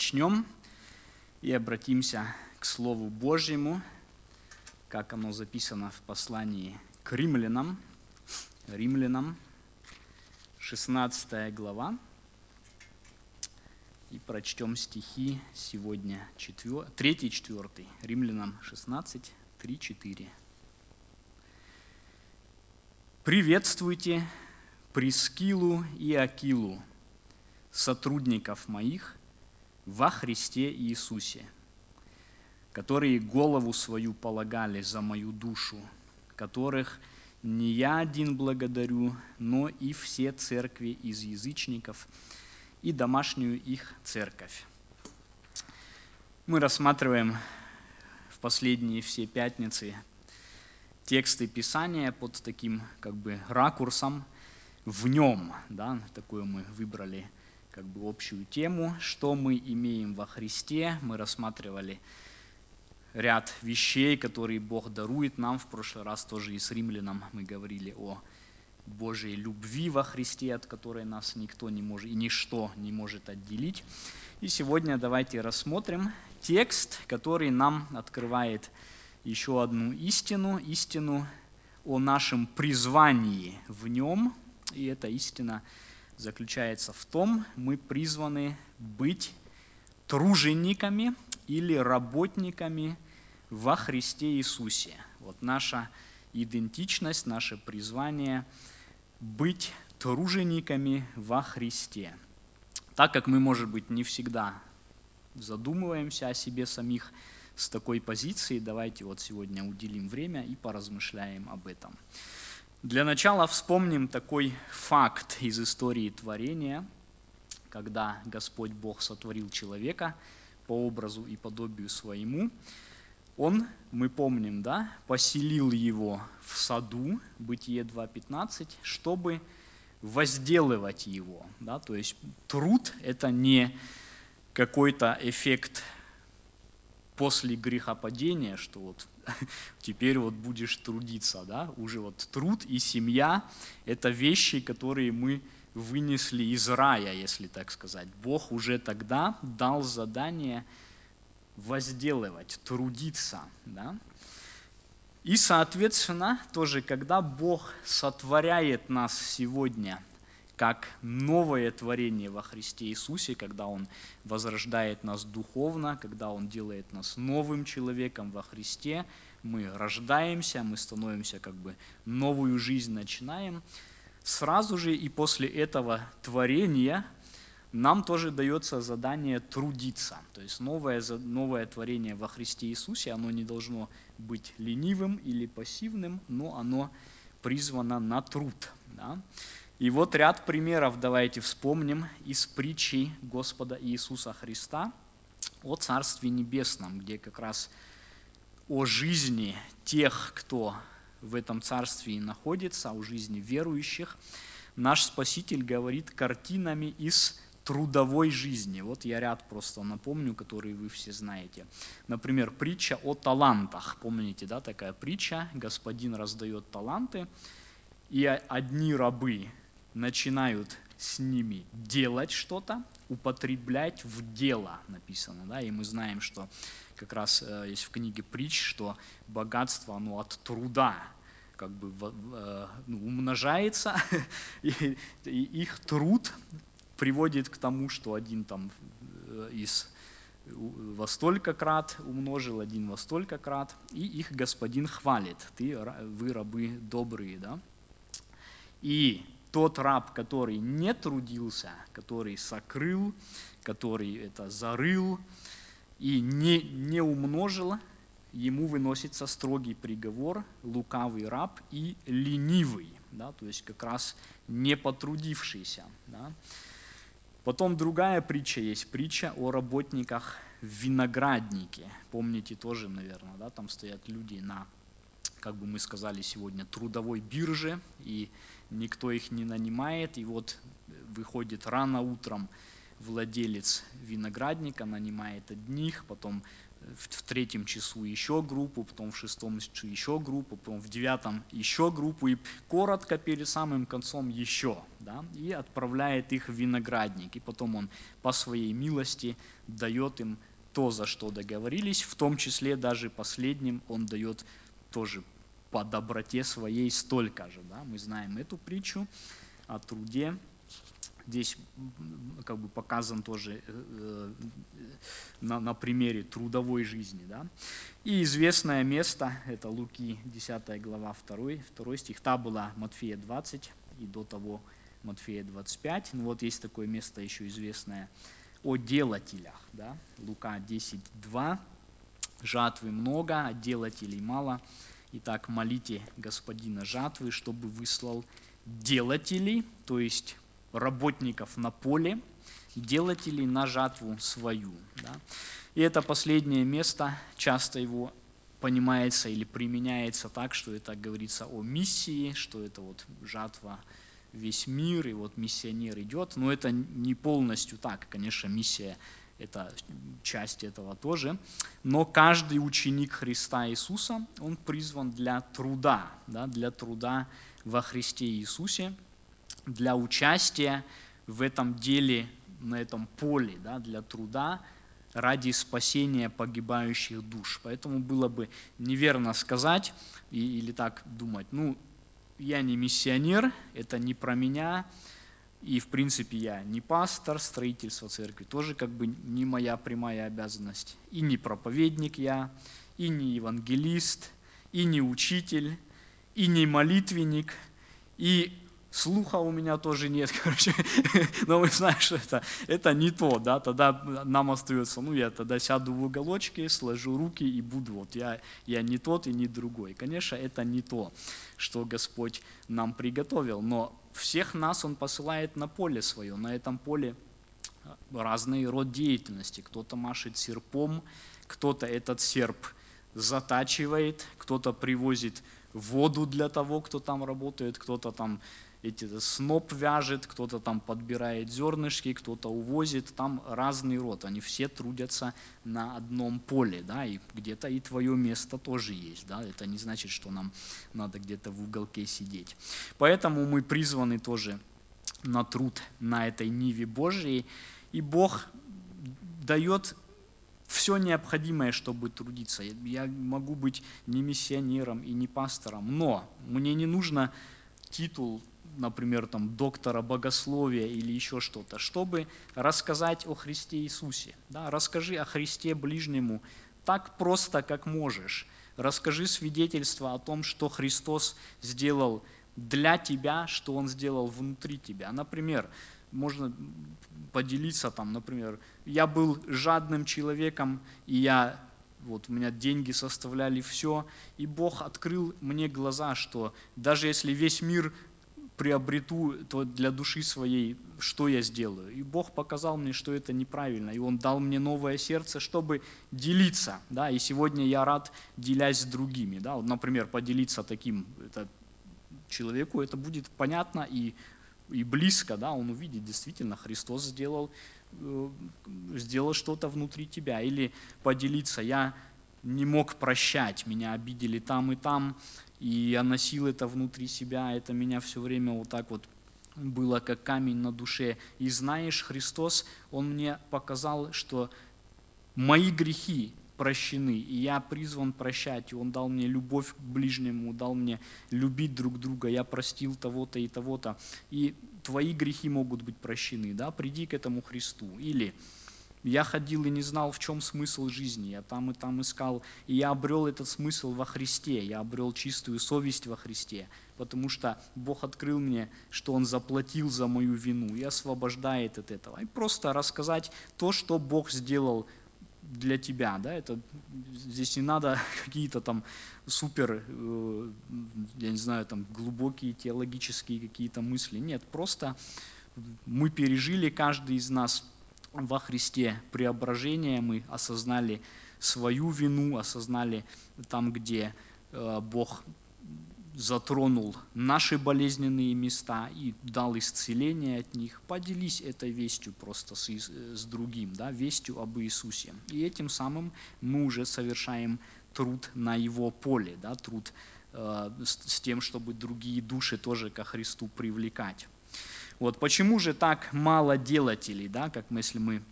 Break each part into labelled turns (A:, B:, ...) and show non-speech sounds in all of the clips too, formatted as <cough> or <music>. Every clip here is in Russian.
A: начнем и обратимся к Слову Божьему, как оно записано в послании к римлянам. Римлянам, 16 глава. И прочтем стихи сегодня 3 и 4. Римлянам 16, 3, 4. Приветствуйте Прискилу и Акилу, сотрудников моих во Христе Иисусе, которые голову свою полагали за мою душу, которых не я один благодарю, но и все церкви из язычников и домашнюю их церковь. Мы рассматриваем в последние все пятницы тексты Писания под таким как бы ракурсом – в нем, да, такую мы выбрали как бы общую тему, что мы имеем во Христе. Мы рассматривали ряд вещей, которые Бог дарует нам. В прошлый раз тоже и с римлянам мы говорили о Божьей любви во Христе, от которой нас никто не может и ничто не может отделить. И сегодня давайте рассмотрим текст, который нам открывает еще одну истину, истину о нашем призвании в нем, и эта истина заключается в том, мы призваны быть тружениками или работниками во Христе Иисусе. Вот наша идентичность, наше призвание быть тружениками во Христе. Так как мы, может быть, не всегда задумываемся о себе самих с такой позиции, давайте вот сегодня уделим время и поразмышляем об этом. Для начала вспомним такой факт из истории творения, когда Господь Бог сотворил человека по образу и подобию своему. Он, мы помним, да, поселил его в саду, Бытие 2.15, чтобы возделывать его. Да, то есть труд – это не какой-то эффект после грехопадения, что вот <laughs> теперь вот будешь трудиться, да, уже вот труд и семья – это вещи, которые мы вынесли из рая, если так сказать. Бог уже тогда дал задание возделывать, трудиться, да. И, соответственно, тоже, когда Бог сотворяет нас сегодня – как новое творение во Христе Иисусе, когда Он возрождает нас духовно, когда Он делает нас новым человеком во Христе, мы рождаемся, мы становимся как бы новую жизнь начинаем. Сразу же и после этого творения нам тоже дается задание трудиться. То есть новое, новое творение во Христе Иисусе, оно не должно быть ленивым или пассивным, но оно призвано на труд. Да? И вот ряд примеров давайте вспомним из притчи Господа Иисуса Христа о Царстве Небесном, где как раз о жизни тех, кто в этом царстве находится, о жизни верующих, наш Спаситель говорит картинами из трудовой жизни. Вот я ряд просто напомню, которые вы все знаете. Например, притча о талантах. Помните, да, такая притча? Господин раздает таланты, и одни рабы начинают с ними делать что-то, употреблять в дело написано. Да? И мы знаем, что как раз э, есть в книге притч, что богатство оно от труда как бы э, ну, умножается, <laughs> и, и их труд приводит к тому, что один там э, из во столько крат умножил, один во столько крат, и их господин хвалит. Ты, вы рабы добрые, да? И тот раб, который не трудился, который сокрыл, который это зарыл и не, не умножил, ему выносится строгий приговор, лукавый раб и ленивый, да, то есть как раз не потрудившийся. Да. Потом другая притча есть, притча о работниках винограднике. Помните тоже, наверное, да, там стоят люди на, как бы мы сказали сегодня, трудовой бирже, и никто их не нанимает, и вот выходит рано утром владелец виноградника нанимает одних, потом в третьем часу еще группу, потом в шестом часу еще группу, потом в девятом еще группу, и коротко перед самым концом еще, да, и отправляет их в виноградник, и потом он по своей милости дает им то, за что договорились, в том числе даже последним он дает тоже по доброте своей столько же, да, мы знаем эту притчу о труде, Здесь как бы показан тоже э, на, на примере трудовой жизни. Да? И известное место, это Луки 10 глава 2, 2 стих, та была Матфея 20 и до того Матфея 25. Ну вот есть такое место еще известное о делателях. Да? Лука 10, 2. Жатвы много, а делателей мало. Итак, молите господина жатвы, чтобы выслал делателей, то есть работников на поле, делателей на жатву свою. Да? И это последнее место, часто его понимается или применяется так, что это говорится о миссии, что это вот жатва весь мир, и вот миссионер идет. Но это не полностью так. Конечно, миссия – это часть этого тоже. Но каждый ученик Христа Иисуса, он призван для труда, да, для труда во Христе Иисусе – для участия в этом деле, на этом поле, да, для труда ради спасения погибающих душ. Поэтому было бы неверно сказать или так думать, ну, я не миссионер, это не про меня, и в принципе я не пастор, строительство церкви тоже как бы не моя прямая обязанность, и не проповедник я, и не евангелист, и не учитель, и не молитвенник, и слуха у меня тоже нет, <laughs> короче, но мы знаем, что это, это не то, да, тогда нам остается, ну, я тогда сяду в уголочке, сложу руки и буду, вот, я, я не тот и не другой. Конечно, это не то, что Господь нам приготовил, но всех нас Он посылает на поле свое, на этом поле разный род деятельности. Кто-то машет серпом, кто-то этот серп затачивает, кто-то привозит воду для того, кто там работает, кто-то там эти сноп вяжет, кто-то там подбирает зернышки, кто-то увозит, там разный род, они все трудятся на одном поле, да, и где-то и твое место тоже есть, да, это не значит, что нам надо где-то в уголке сидеть. Поэтому мы призваны тоже на труд на этой Ниве Божьей, и Бог дает все необходимое, чтобы трудиться. Я могу быть не миссионером и не пастором, но мне не нужно титул например, там, доктора богословия или еще что-то, чтобы рассказать о Христе Иисусе. Да? Расскажи о Христе ближнему так просто, как можешь. Расскажи свидетельство о том, что Христос сделал для тебя, что Он сделал внутри тебя. Например, можно поделиться там, например, я был жадным человеком, и я вот у меня деньги составляли все, и Бог открыл мне глаза, что даже если весь мир приобрету то для души своей, что я сделаю. И Бог показал мне, что это неправильно, и Он дал мне новое сердце, чтобы делиться, да, и сегодня я рад, делясь с другими, да, вот, например, поделиться таким это, человеку, это будет понятно и, и близко, да, он увидит, действительно, Христос сделал, э, сделал что-то внутри тебя, или поделиться, я не мог прощать, меня обидели там и там, и я носил это внутри себя, это меня все время вот так вот было как камень на душе. И знаешь, Христос, Он мне показал, что мои грехи прощены, и я призван прощать, и Он дал мне любовь к ближнему, дал мне любить друг друга, я простил того-то и того-то, и твои грехи могут быть прощены, да, приди к этому Христу. Или я ходил и не знал, в чем смысл жизни. Я там и там искал. И я обрел этот смысл во Христе. Я обрел чистую совесть во Христе. Потому что Бог открыл мне, что Он заплатил за мою вину и освобождает от этого. И просто рассказать то, что Бог сделал для тебя, да, это здесь не надо <laughs> какие-то там супер, э, я не знаю, там глубокие теологические какие-то мысли, нет, просто мы пережили каждый из нас во Христе преображение, мы осознали свою вину, осознали там, где э, Бог затронул наши болезненные места и дал исцеление от них, поделись этой вестью просто с, с другим, да, вестью об Иисусе. И этим самым мы уже совершаем труд на его поле, да, труд э, с, с тем, чтобы другие души тоже ко Христу привлекать. Вот почему же так мало делателей, да, как если мы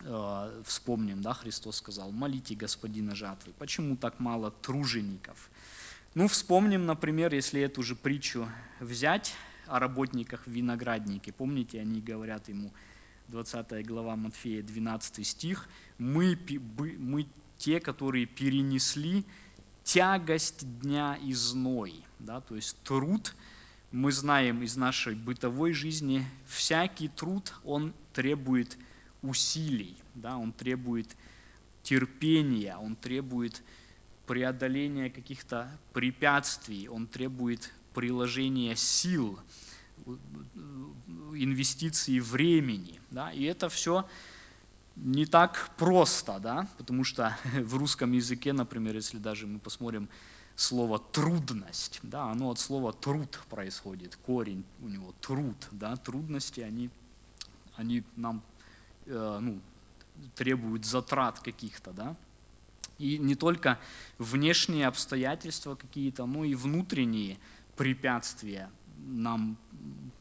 A: э, вспомним, да, Христос сказал, молите Господина жатвы. Почему так мало тружеников? Ну, вспомним, например, если эту же притчу взять о работниках в винограднике. Помните, они говорят ему, 20 глава Матфея, 12 стих, мы, мы те, которые перенесли тягость дня и зной. Да? То есть труд, мы знаем из нашей бытовой жизни, всякий труд, он требует усилий, да? он требует терпения, он требует преодоления каких-то препятствий, он требует приложения сил, инвестиций времени. Да? И это все не так просто, да? потому что <laughs> в русском языке, например, если даже мы посмотрим слово трудность, да, оно от слова труд происходит, корень у него труд, да, трудности, они, они нам э, ну, требуют затрат каких-то, да, и не только внешние обстоятельства какие-то, но и внутренние препятствия нам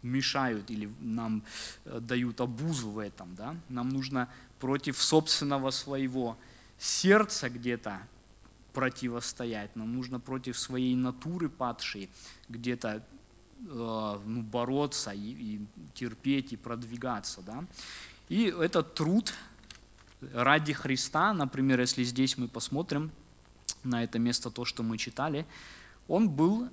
A: мешают или нам э, дают обузу в этом. Да? Нам нужно против собственного своего сердца где-то противостоять, нам нужно против своей натуры падшей где-то э, ну, бороться и, и терпеть и продвигаться. Да? И этот труд ради Христа, например, если здесь мы посмотрим на это место, то, что мы читали, он был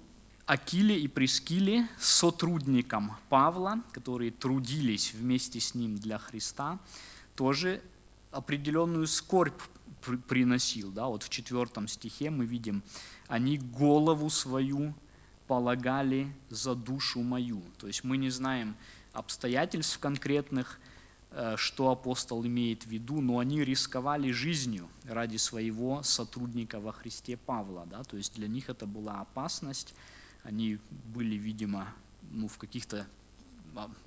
A: Акиле и Прескиле сотрудником Павла, которые трудились вместе с ним для Христа, тоже определенную скорбь приносил. Да? Вот в четвертом стихе мы видим, они голову свою полагали за душу мою. То есть мы не знаем обстоятельств конкретных, Э, что апостол имеет в виду, но они рисковали жизнью ради своего сотрудника во Христе Павла. Да? То есть для них это была опасность, они были, видимо, ну, в каких-то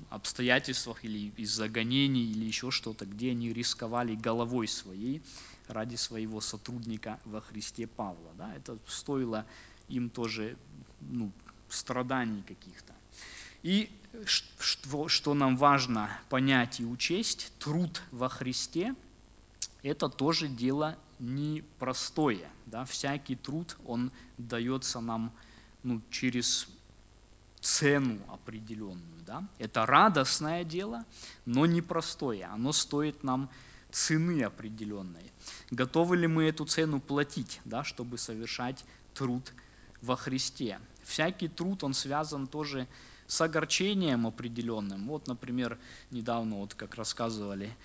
A: обстоятельствах или из-за гонений или еще что-то, где они рисковали головой своей ради своего сотрудника во Христе Павла. Да? Это стоило им тоже ну, страданий каких-то. И что, что нам важно понять и учесть, труд во Христе – это тоже дело непростое. Да? Всякий труд, он дается нам ну, через цену определенную. Да? Это радостное дело, но непростое. Оно стоит нам цены определенной. Готовы ли мы эту цену платить, да, чтобы совершать труд во Христе? Всякий труд, он связан тоже с огорчением определенным. Вот, например, недавно, вот как рассказывали,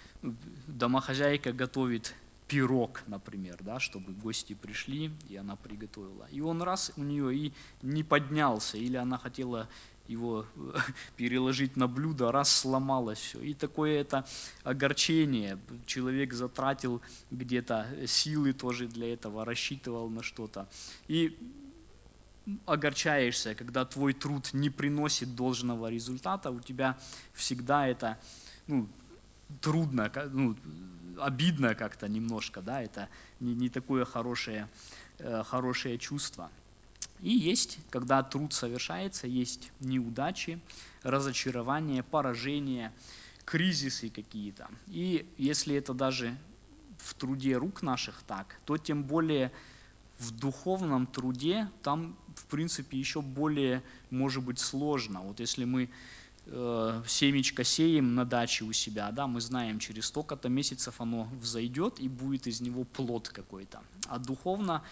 A: домохозяйка готовит пирог, например, да, чтобы гости пришли, и она приготовила. И он раз у нее и не поднялся, или она хотела его <laughs> переложить на блюдо, раз сломалось все. И такое это огорчение. Человек затратил где-то силы тоже для этого, рассчитывал на что-то. И огорчаешься, когда твой труд не приносит должного результата, у тебя всегда это ну, трудно, ну, обидно как-то немножко, да, это не, не такое хорошее, э, хорошее чувство. И есть, когда труд совершается, есть неудачи, разочарования, поражения, кризисы какие-то. И если это даже в труде рук наших так, то тем более в духовном труде там, в принципе, еще более может быть сложно. Вот если мы семечко сеем на даче у себя, да, мы знаем, через столько-то месяцев оно взойдет и будет из него плод какой-то. А духовно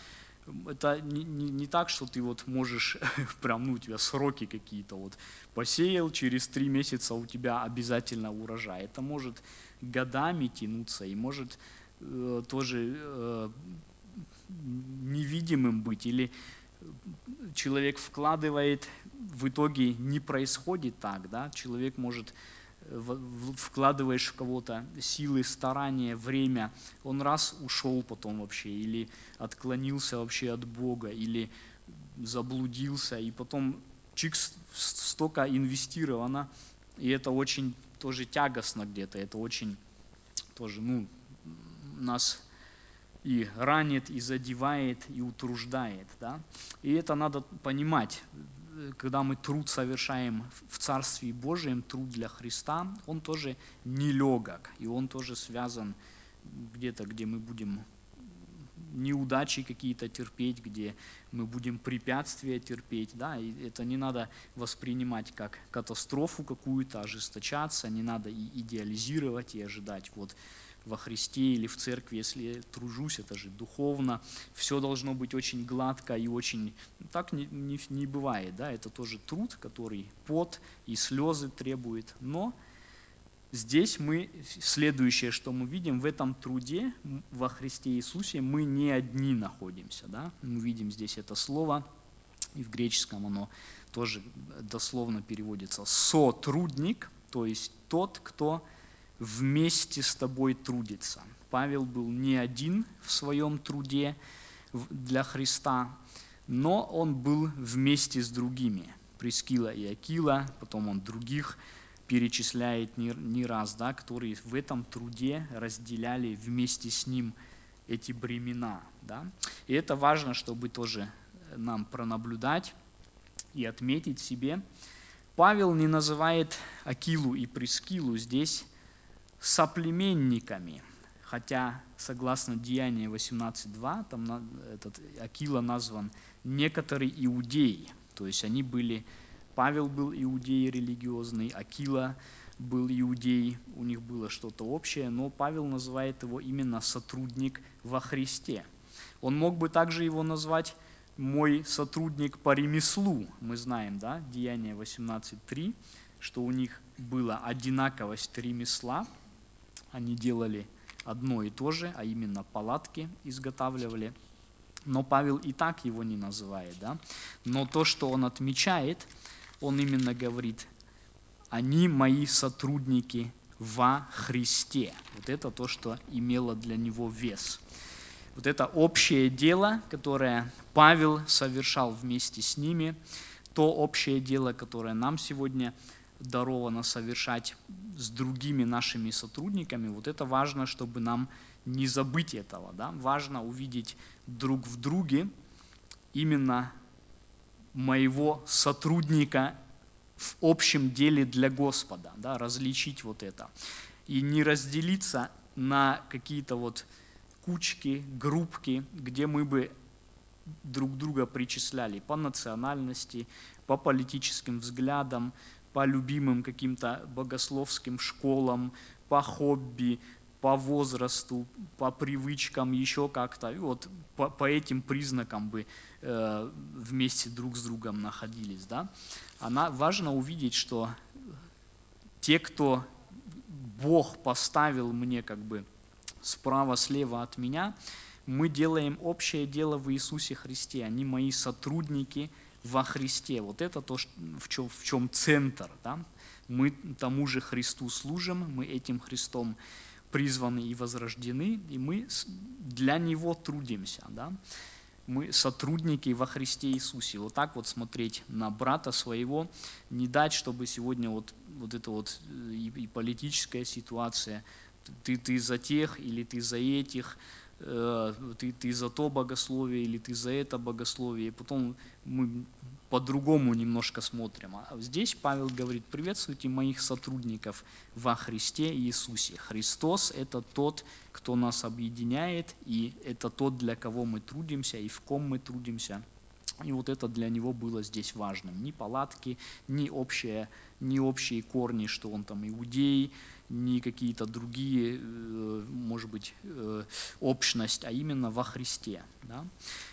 A: это не, не, не так, что ты вот можешь, <laughs> прям, ну, у тебя сроки какие-то, вот, посеял, через три месяца у тебя обязательно урожай. Это может годами тянуться и может э, тоже э, невидимым быть, или человек вкладывает, в итоге не происходит так, да, человек может э, вкладываешь в кого-то силы, старания, время, он раз ушел потом вообще, или отклонился вообще от Бога, или заблудился, и потом чик столько инвестировано, и это очень тоже тягостно где-то, это очень тоже, ну, нас и ранит, и задевает, и утруждает. Да? И это надо понимать. Когда мы труд совершаем в Царстве Божьем, труд для Христа, он тоже нелегок, и он тоже связан где-то, где мы будем неудачи какие-то терпеть, где мы будем препятствия терпеть, да, и это не надо воспринимать как катастрофу какую-то, ожесточаться, не надо и идеализировать и ожидать. Вот во Христе или в церкви, если тружусь, это же духовно, все должно быть очень гладко и очень... Так не, не, не бывает, да, это тоже труд, который пот и слезы требует, но здесь мы, следующее, что мы видим, в этом труде во Христе Иисусе мы не одни находимся, да, мы видим здесь это слово, и в греческом оно тоже дословно переводится «сотрудник», то есть тот, кто вместе с тобой трудится. Павел был не один в своем труде для Христа, но он был вместе с другими. Прескила и Акила, потом он других перечисляет не, не раз, да, которые в этом труде разделяли вместе с ним эти бремена. Да? И это важно, чтобы тоже нам пронаблюдать и отметить себе. Павел не называет Акилу и Прескилу здесь соплеменниками. Хотя, согласно Деянию 18.2, там этот Акила назван некоторый иудей. То есть они были, Павел был иудей религиозный, Акила был иудей, у них было что-то общее, но Павел называет его именно сотрудник во Христе. Он мог бы также его назвать мой сотрудник по ремеслу. Мы знаем, да, Деяние 18.3, что у них была одинаковость ремесла, они делали одно и то же, а именно палатки изготавливали. Но Павел и так его не называет. Да? Но то, что он отмечает, он именно говорит, они мои сотрудники во Христе. Вот это то, что имело для него вес. Вот это общее дело, которое Павел совершал вместе с ними, то общее дело, которое нам сегодня даровано совершать с другими нашими сотрудниками, вот это важно, чтобы нам не забыть этого. Да? Важно увидеть друг в друге именно моего сотрудника в общем деле для Господа, да, различить вот это. И не разделиться на какие-то вот кучки, группки, где мы бы друг друга причисляли по национальности, по политическим взглядам, по любимым каким-то богословским школам, по хобби, по возрасту, по привычкам, еще как-то. Вот по, по этим признакам бы э, вместе друг с другом находились. Да? Она, важно увидеть, что те, кто Бог поставил мне как бы справа-слева от меня, мы делаем общее дело в Иисусе Христе. Они мои сотрудники – во Христе. Вот это то, в чем, в чем центр. Да? Мы тому же Христу служим, мы этим Христом призваны и возрождены, и мы для Него трудимся. Да? Мы сотрудники во Христе Иисусе. Вот так вот смотреть на брата своего, не дать, чтобы сегодня вот, вот эта вот э, и, и политическая ситуация, ты, ты за тех или ты за этих, ты, ты за то богословие или ты за это богословие, и потом мы по-другому немножко смотрим. А здесь Павел говорит, приветствуйте моих сотрудников во Христе Иисусе. Христос – это тот, кто нас объединяет, и это тот, для кого мы трудимся и в ком мы трудимся. И вот это для него было здесь важным. Ни палатки, ни общие, ни общие корни, что он там иудей, не какие-то другие, э, может быть, э, общность, а именно во Христе. Да?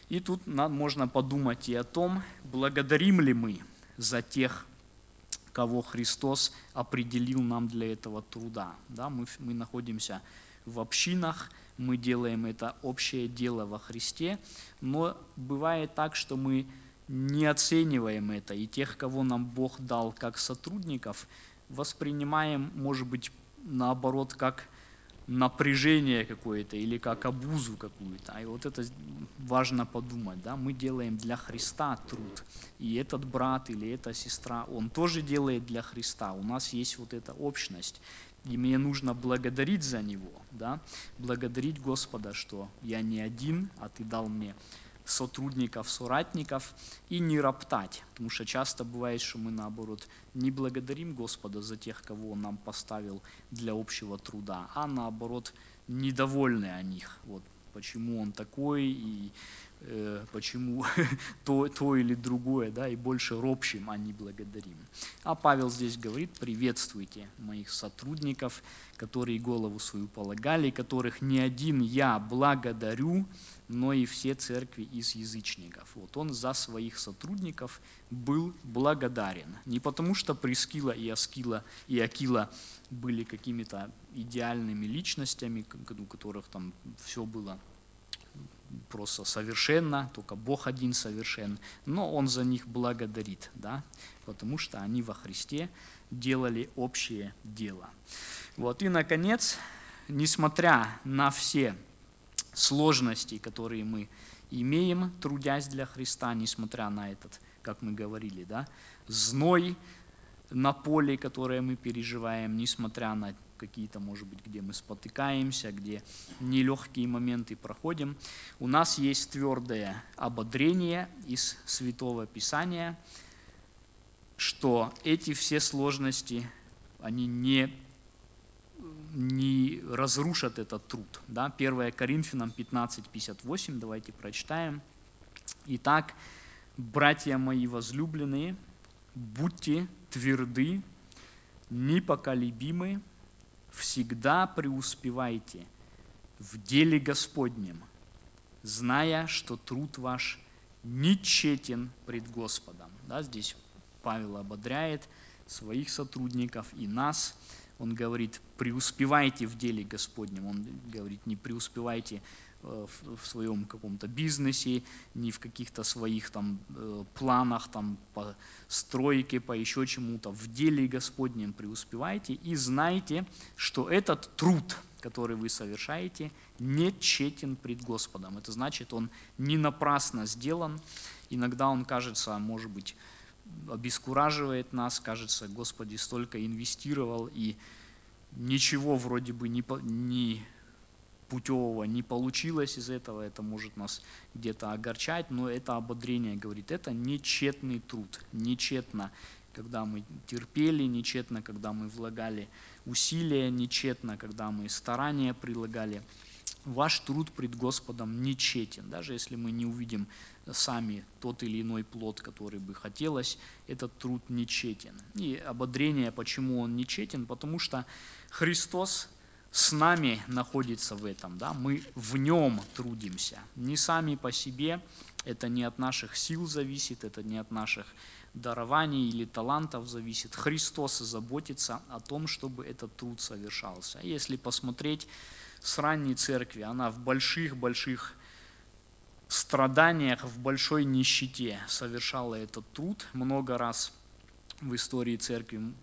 A: И тут можно подумать и о том, благодарим ли мы за тех, кого Христос определил нам для этого труда. Да? Мы, мы находимся в общинах, мы делаем это общее дело во Христе, но бывает так, что мы не оцениваем это, и тех, кого нам Бог дал как сотрудников, воспринимаем, может быть, наоборот, как напряжение какое-то или как обузу какую-то. И вот это важно подумать, да, мы делаем для Христа труд. И этот брат или эта сестра, он тоже делает для Христа. У нас есть вот эта общность. И мне нужно благодарить за него, да, благодарить Господа, что я не один, а ты дал мне сотрудников, соратников и не роптать. Потому что часто бывает, что мы наоборот не благодарим Господа за тех, кого Он нам поставил для общего труда, а наоборот недовольны о них. Вот почему он такой и почему <laughs> то, то или другое, да, и больше ропщим, а не благодарим. А Павел здесь говорит, приветствуйте моих сотрудников, которые голову свою полагали, которых не один я благодарю, но и все церкви из язычников. Вот он за своих сотрудников был благодарен. Не потому, что Прескила и Аскила и Акила были какими-то идеальными личностями, у которых там все было просто совершенно, только Бог один совершен, но Он за них благодарит, да, потому что они во Христе делали общее дело. Вот, и, наконец, несмотря на все сложностей, которые мы имеем, трудясь для Христа, несмотря на этот, как мы говорили, да, зной на поле, которое мы переживаем, несмотря на какие-то, может быть, где мы спотыкаемся, где нелегкие моменты проходим. У нас есть твердое ободрение из Святого Писания, что эти все сложности, они не не разрушат этот труд. Да? 1 Коринфянам 15:58, давайте прочитаем. Итак, братья мои возлюбленные, будьте тверды, непоколебимы, всегда преуспевайте в деле Господнем, зная, что труд ваш нечетен пред Господом. Да, здесь Павел ободряет своих сотрудников и нас – он говорит, преуспевайте в деле Господнем. Он говорит, не преуспевайте э, в своем каком-то бизнесе, не в каких-то своих там э, планах там по стройке, по еще чему-то. В деле Господнем преуспевайте и знайте, что этот труд, который вы совершаете, не тщетен пред Господом. Это значит, он не напрасно сделан. Иногда он кажется, может быть, обескураживает нас, кажется, Господи столько инвестировал, и ничего вроде бы не, не путевого не получилось из этого, это может нас где-то огорчать, но это ободрение говорит, это нечетный труд, нечетно, когда мы терпели, нечетно, когда мы влагали усилия, нечетно, когда мы старания прилагали ваш труд пред Господом нечетен. Даже если мы не увидим сами тот или иной плод, который бы хотелось, этот труд нечетен. И ободрение, почему он нечетен, потому что Христос с нами находится в этом, да, мы в нем трудимся, не сами по себе, это не от наших сил зависит, это не от наших дарований или талантов зависит. Христос заботится о том, чтобы этот труд совершался. Если посмотреть с ранней церкви, она в больших-больших страданиях, в большой нищете совершала этот труд. Много раз в истории церкви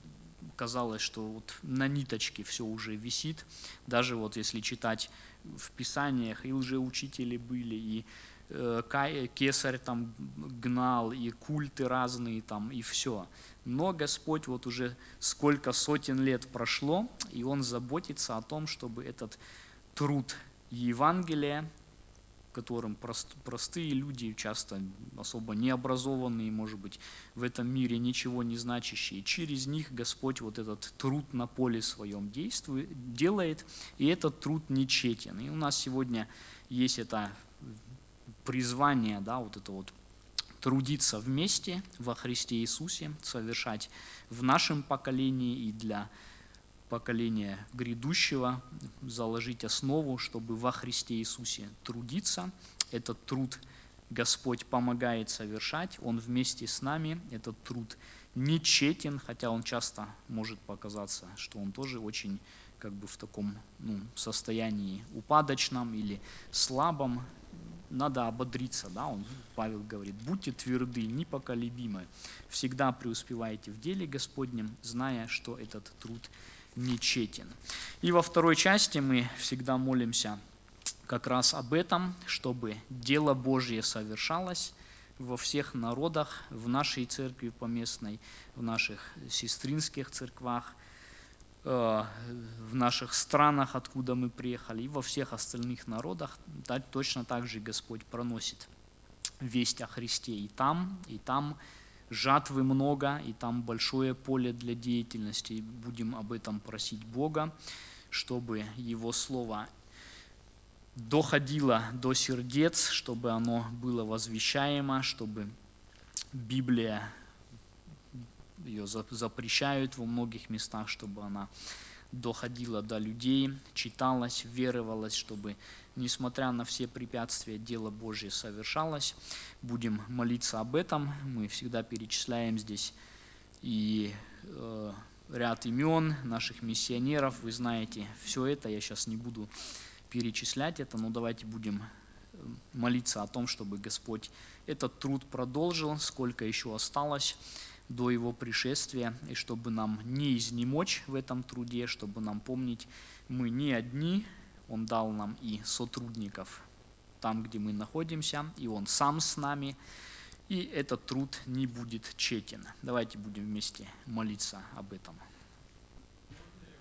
A: казалось, что вот на ниточке все уже висит. Даже вот если читать в Писаниях, и лжеучители были, и э, кесарь там гнал, и культы разные там, и все. Но Господь вот уже сколько сотен лет прошло, и Он заботится о том, чтобы этот труд Евангелия, которым прост, простые люди, часто особо необразованные, может быть, в этом мире ничего не значащие, через них Господь вот этот труд на поле своем действует, делает, и этот труд нечетен. И у нас сегодня есть это призвание, да, вот это вот трудиться вместе во Христе Иисусе, совершать в нашем поколении и для поколения грядущего, заложить основу, чтобы во Христе Иисусе трудиться. Этот труд Господь помогает совершать, Он вместе с нами. Этот труд нечетен, хотя он часто может показаться, что он тоже очень как бы в таком ну, состоянии упадочном или слабом. Надо ободриться, да, он, Павел говорит, будьте тверды, непоколебимы, всегда преуспевайте в деле Господнем, зная, что этот труд нечетен. И во второй части мы всегда молимся как раз об этом, чтобы дело Божье совершалось во всех народах, в нашей церкви поместной, в наших сестринских церквах, э, в наших странах, откуда мы приехали, и во всех остальных народах. Точно так же Господь проносит весть о Христе и там, и там жатвы много, и там большое поле для деятельности. Будем об этом просить Бога, чтобы Его Слово доходило до сердец, чтобы оно было возвещаемо, чтобы Библия ее запрещают во многих местах, чтобы она доходила до людей, читалась, веровалась, чтобы, несмотря на все препятствия, дело Божье совершалось. Будем молиться об этом. Мы всегда перечисляем здесь и э, ряд имен наших миссионеров. Вы знаете все это, я сейчас не буду перечислять это, но давайте будем э, молиться о том, чтобы Господь этот труд продолжил, сколько еще осталось до Его пришествия, и чтобы нам не изнемочь в этом труде, чтобы нам помнить, мы не одни, Он дал нам и сотрудников там, где мы находимся, и Он сам с нами, и этот труд не будет тщетен. Давайте будем вместе молиться об этом.